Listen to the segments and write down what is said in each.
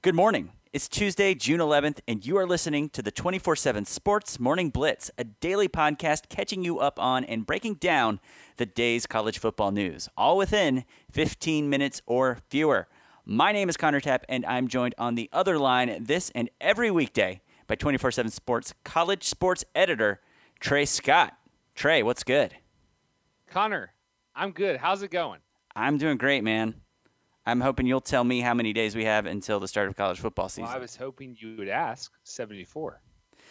Good morning. It's Tuesday, June 11th, and you are listening to the 24 7 Sports Morning Blitz, a daily podcast catching you up on and breaking down the day's college football news, all within 15 minutes or fewer. My name is Connor Tapp, and I'm joined on the other line this and every weekday by 24 7 Sports college sports editor, Trey Scott. Trey, what's good? Connor, I'm good. How's it going? I'm doing great, man. I'm hoping you'll tell me how many days we have until the start of college football season. Well, I was hoping you would ask 74.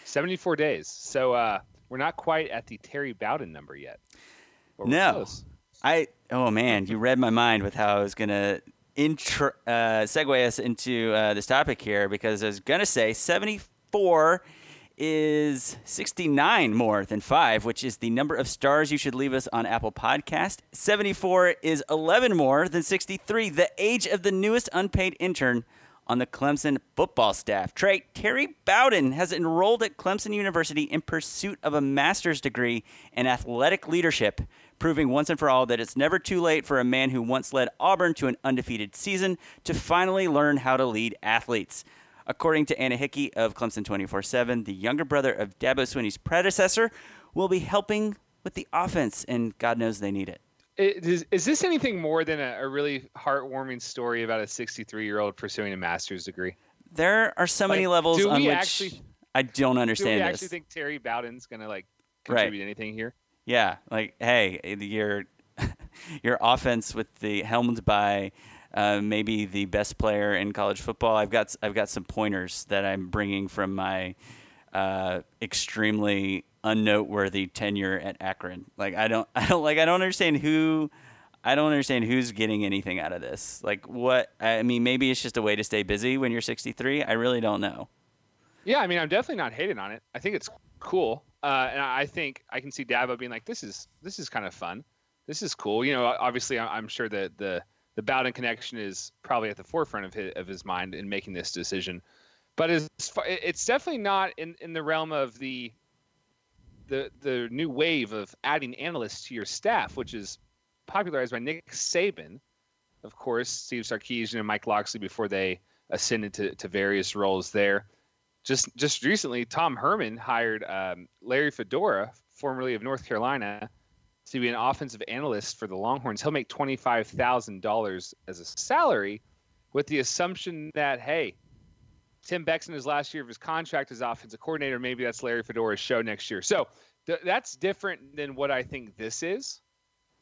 74 days. So uh, we're not quite at the Terry Bowden number yet. No. Close. I oh man, you read my mind with how I was gonna intro, uh, segue us into uh, this topic here because I was gonna say 74 is 69 more than 5, which is the number of stars you should leave us on Apple Podcast. 74 is 11 more than 63, the age of the newest unpaid intern on the Clemson football staff. Trey, Terry Bowden has enrolled at Clemson University in pursuit of a master's degree in athletic leadership, proving once and for all that it's never too late for a man who once led Auburn to an undefeated season to finally learn how to lead athletes. According to Anna Hickey of Clemson 24 7, the younger brother of Dabo Swinney's predecessor will be helping with the offense, and God knows they need it. Is, is this anything more than a, a really heartwarming story about a 63 year old pursuing a master's degree? There are so many levels on which actually, I don't understand this. do we this. actually think Terry Bowden's going to like contribute right. anything here? Yeah, like hey, your your offense with the helmed by uh, maybe the best player in college football. I've got I've got some pointers that I'm bringing from my uh, extremely unnoteworthy tenure at Akron. Like I don't I don't like I don't understand who I don't understand who's getting anything out of this. Like what I mean, maybe it's just a way to stay busy when you're 63. I really don't know. Yeah, I mean, I'm definitely not hating on it. I think it's cool, uh, and I think I can see Dabo being like, "This is this is kind of fun. This is cool." You know, obviously, I'm sure that the the Bowden connection is probably at the forefront of his, of his mind in making this decision. But it's, it's definitely not in, in the realm of the, the the new wave of adding analysts to your staff, which is popularized by Nick Saban, of course, Steve Sarkisian and Mike Locksley before they ascended to, to various roles there. Just just recently, Tom Herman hired um, Larry Fedora, formerly of North Carolina, to be an offensive analyst for the Longhorns, he'll make $25,000 as a salary with the assumption that, hey, Tim Beck's in his last year of his contract as offensive coordinator. Maybe that's Larry Fedora's show next year. So th- that's different than what I think this is.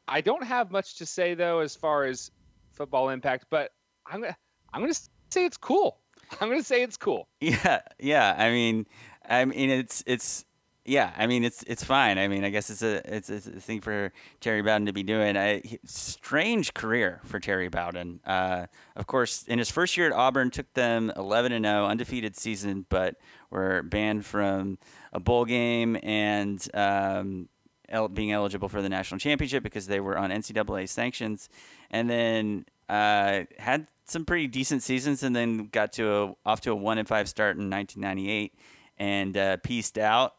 I don't have much to say though as far as football impact, but I'm gonna I'm gonna say it's cool. I'm gonna say it's cool. Yeah, yeah. I mean, I mean it's it's yeah, I mean it's it's fine. I mean, I guess it's a it's, a thing for Terry Bowden to be doing. A strange career for Terry Bowden. Uh, of course, in his first year at Auburn, took them 11 and 0, undefeated season, but were banned from a bowl game and um, el- being eligible for the national championship because they were on NCAA sanctions, and then uh, had some pretty decent seasons, and then got to a, off to a one and five start in 1998, and uh, pieced out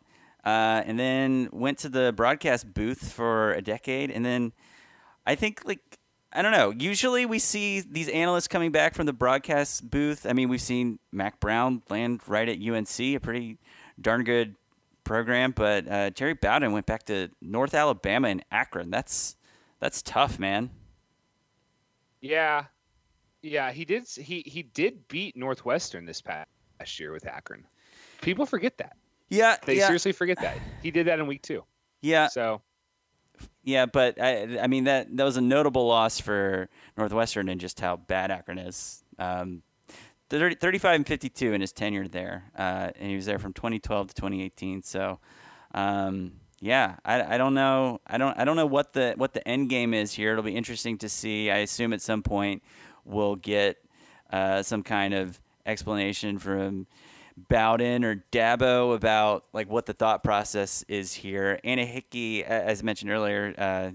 uh, and then went to the broadcast booth for a decade, and then I think like I don't know. Usually we see these analysts coming back from the broadcast booth. I mean, we've seen Mack Brown land right at UNC, a pretty darn good program, but uh, Terry Bowden went back to North Alabama and Akron. That's that's tough, man. Yeah, yeah, he did. He he did beat Northwestern this past year with Akron. People forget that. Yeah, they yeah. seriously forget that he did that in week two. Yeah. So. Yeah, but I, I mean that that was a notable loss for Northwestern and just how bad Akron is. Um, 30, 35 and 52 in his tenure there, uh, and he was there from 2012 to 2018. So, um, yeah, I, I don't know. I don't I don't know what the what the end game is here. It'll be interesting to see. I assume at some point we'll get uh, some kind of explanation from Bowden or Dabo about like what the thought process is here. Anna Hickey, as mentioned earlier, uh,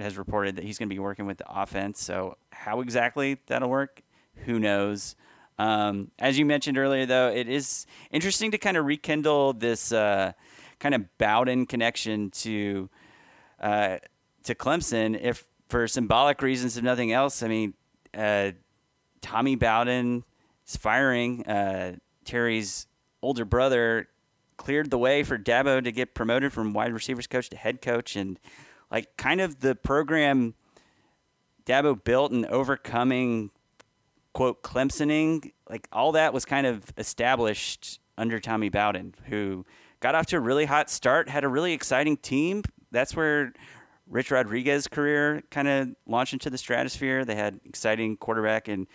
has reported that he's going to be working with the offense. So how exactly that'll work, who knows? Um, as you mentioned earlier, though, it is interesting to kind of rekindle this uh, kind of Bowden connection to uh, to Clemson, if for symbolic reasons, if nothing else. I mean, uh, Tommy Bowden is firing uh, Terry's older brother, cleared the way for Dabo to get promoted from wide receivers coach to head coach, and like kind of the program Dabo built and overcoming quote Clemsoning, like all that was kind of established under Tommy Bowden, who got off to a really hot start, had a really exciting team. That's where Rich Rodriguez's career kind of launched into the stratosphere. They had exciting quarterback and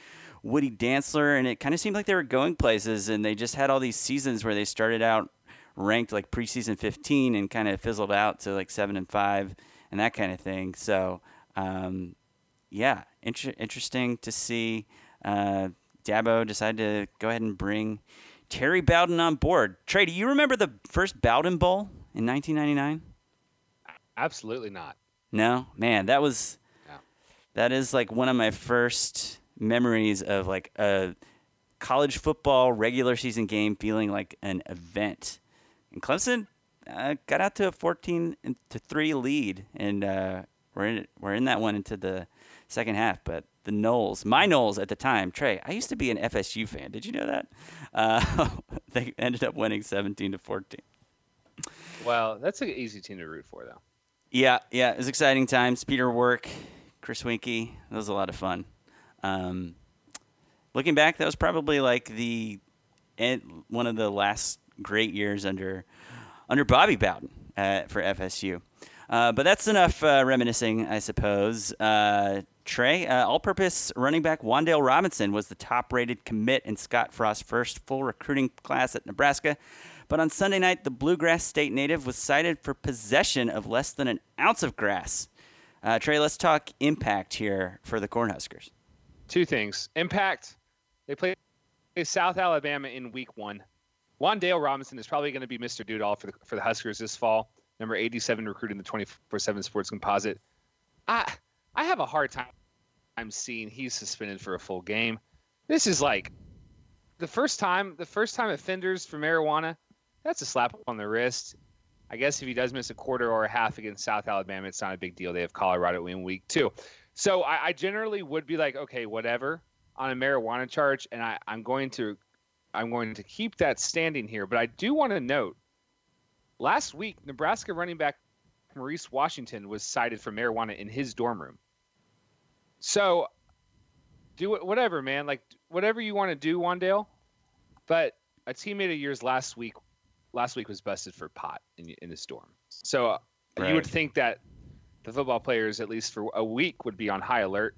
Woody Dantzler, and it kind of seemed like they were going places. And they just had all these seasons where they started out ranked like preseason 15 and kind of fizzled out to like seven and five and that kind of thing. So, um, yeah, inter- interesting to see uh, Dabo decided to go ahead and bring Terry Bowden on board. Trey, do you remember the first Bowden Bowl in 1999? Absolutely not. No, man, that was Yeah. that is like one of my first memories of like a college football regular season game feeling like an event. And Clemson uh, got out to a 14 to three lead, and uh, we're in we're in that one into the second half. But the Noles, my Noles at the time, Trey, I used to be an FSU fan. Did you know that? Uh, they ended up winning 17 to 14. Well, that's an easy team to root for, though. Yeah, yeah, it was exciting times. Peter Warrick, Chris Weinke, that was a lot of fun. Um, looking back, that was probably like the end, one of the last great years under under Bobby Bowden uh, for FSU. Uh, but that's enough uh, reminiscing, I suppose. Uh, Trey, uh, all-purpose running back Wan'Dale Robinson was the top-rated commit in Scott Frost's first full recruiting class at Nebraska. But on Sunday night, the Bluegrass State native was cited for possession of less than an ounce of grass. Uh, Trey, let's talk impact here for the Cornhuskers. Two things. Impact. They play South Alabama in week one. Wan'Dale Robinson is probably going to be Mr. Dude-All for the, for the Huskers this fall. Number 87 recruiting the 24-7 Sports Composite. I I have a hard time I'm seeing he's suspended for a full game. This is like the first time the first time offenders for marijuana. That's a slap on the wrist. I guess if he does miss a quarter or a half against South Alabama, it's not a big deal. They have Colorado in week two. So I, I generally would be like, okay, whatever on a marijuana charge, and I, I'm going to I'm going to keep that standing here. But I do want to note last week, Nebraska running back Maurice Washington was cited for marijuana in his dorm room. So do whatever, man. Like whatever you want to do, Wandale. But a teammate of yours last week, last week was busted for pot in, in his dorm. So uh, you would think that the football players, at least for a week, would be on high alert.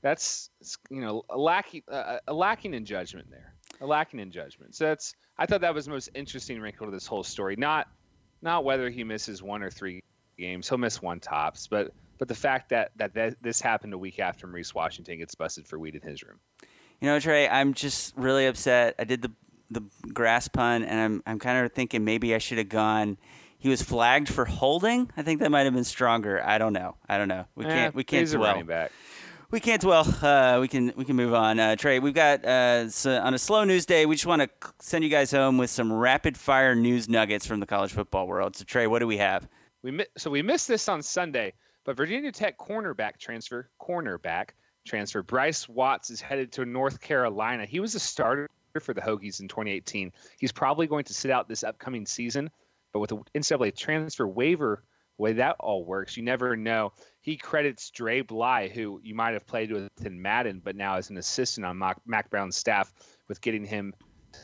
That's you know a lacking uh, a lacking in judgment there, a lacking in judgment. So that's I thought that was the most interesting wrinkle to this whole story. Not not whether he misses one or three games, he'll miss one tops, but but the fact that that, that this happened a week after Maurice Washington gets busted for weed in his room. You know, Trey, I'm just really upset. I did the the grass pun, and I'm I'm kind of thinking maybe I should have gone. He was flagged for holding. I think that might have been stronger. I don't know. I don't know. We Eh, can't. We can't dwell. We can't dwell. Uh, we can we can move on. Uh, Trey, we've got uh, so on a slow news day. We just want to send you guys home with some rapid fire news nuggets from the college football world. So Trey, what do we have? We mi- so we missed this on Sunday, but Virginia Tech cornerback transfer, cornerback transfer, Bryce Watts is headed to North Carolina. He was a starter for the Hokies in 2018. He's probably going to sit out this upcoming season, but with the NCAA transfer waiver, way that all works, you never know. He credits Dre Bly, who you might have played with in Madden, but now is an assistant on Mack, Mack Brown's staff, with getting him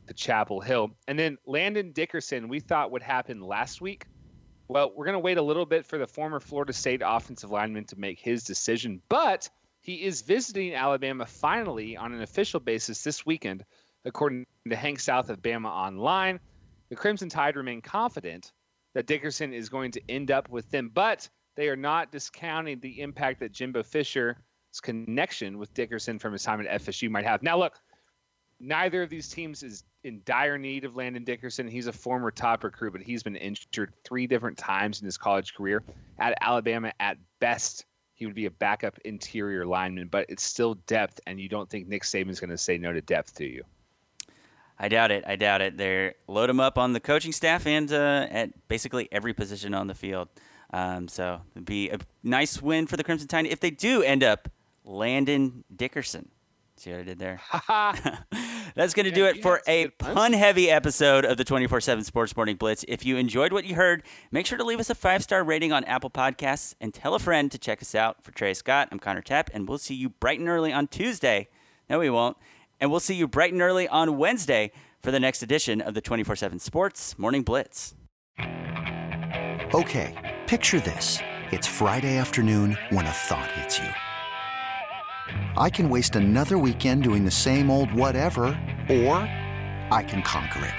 to Chapel Hill. And then Landon Dickerson, we thought would happen last week. Well, we're going to wait a little bit for the former Florida State offensive lineman to make his decision, but he is visiting Alabama finally on an official basis this weekend, according to Hank South of Bama Online. The Crimson Tide remain confident that Dickerson is going to end up with them, but they are not discounting the impact that Jimbo Fisher's connection with Dickerson from his time at FSU might have. Now, look, neither of these teams is in dire need of Landon Dickerson. He's a former top recruit, but he's been injured three different times in his college career. At Alabama, at best, he would be a backup interior lineman, but it's still depth, and you don't think Nick Saban's going to say no to depth do you. I doubt it. I doubt it. They load him up on the coaching staff and uh, at basically every position on the field. Um, so it'd be a nice win for the Crimson Tide if they do end up Landon Dickerson. See what I did there? That's going to do it for a pun heavy episode of the 24 7 Sports Morning Blitz. If you enjoyed what you heard, make sure to leave us a five star rating on Apple Podcasts and tell a friend to check us out. For Trey Scott, I'm Connor Tapp, and we'll see you bright and early on Tuesday. No, we won't. And we'll see you bright and early on Wednesday for the next edition of the 24 7 Sports Morning Blitz. Okay, picture this. It's Friday afternoon when a thought hits you. I can waste another weekend doing the same old whatever, or I can conquer it.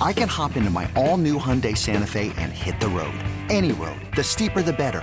I can hop into my all new Hyundai Santa Fe and hit the road. Any road. The steeper, the better.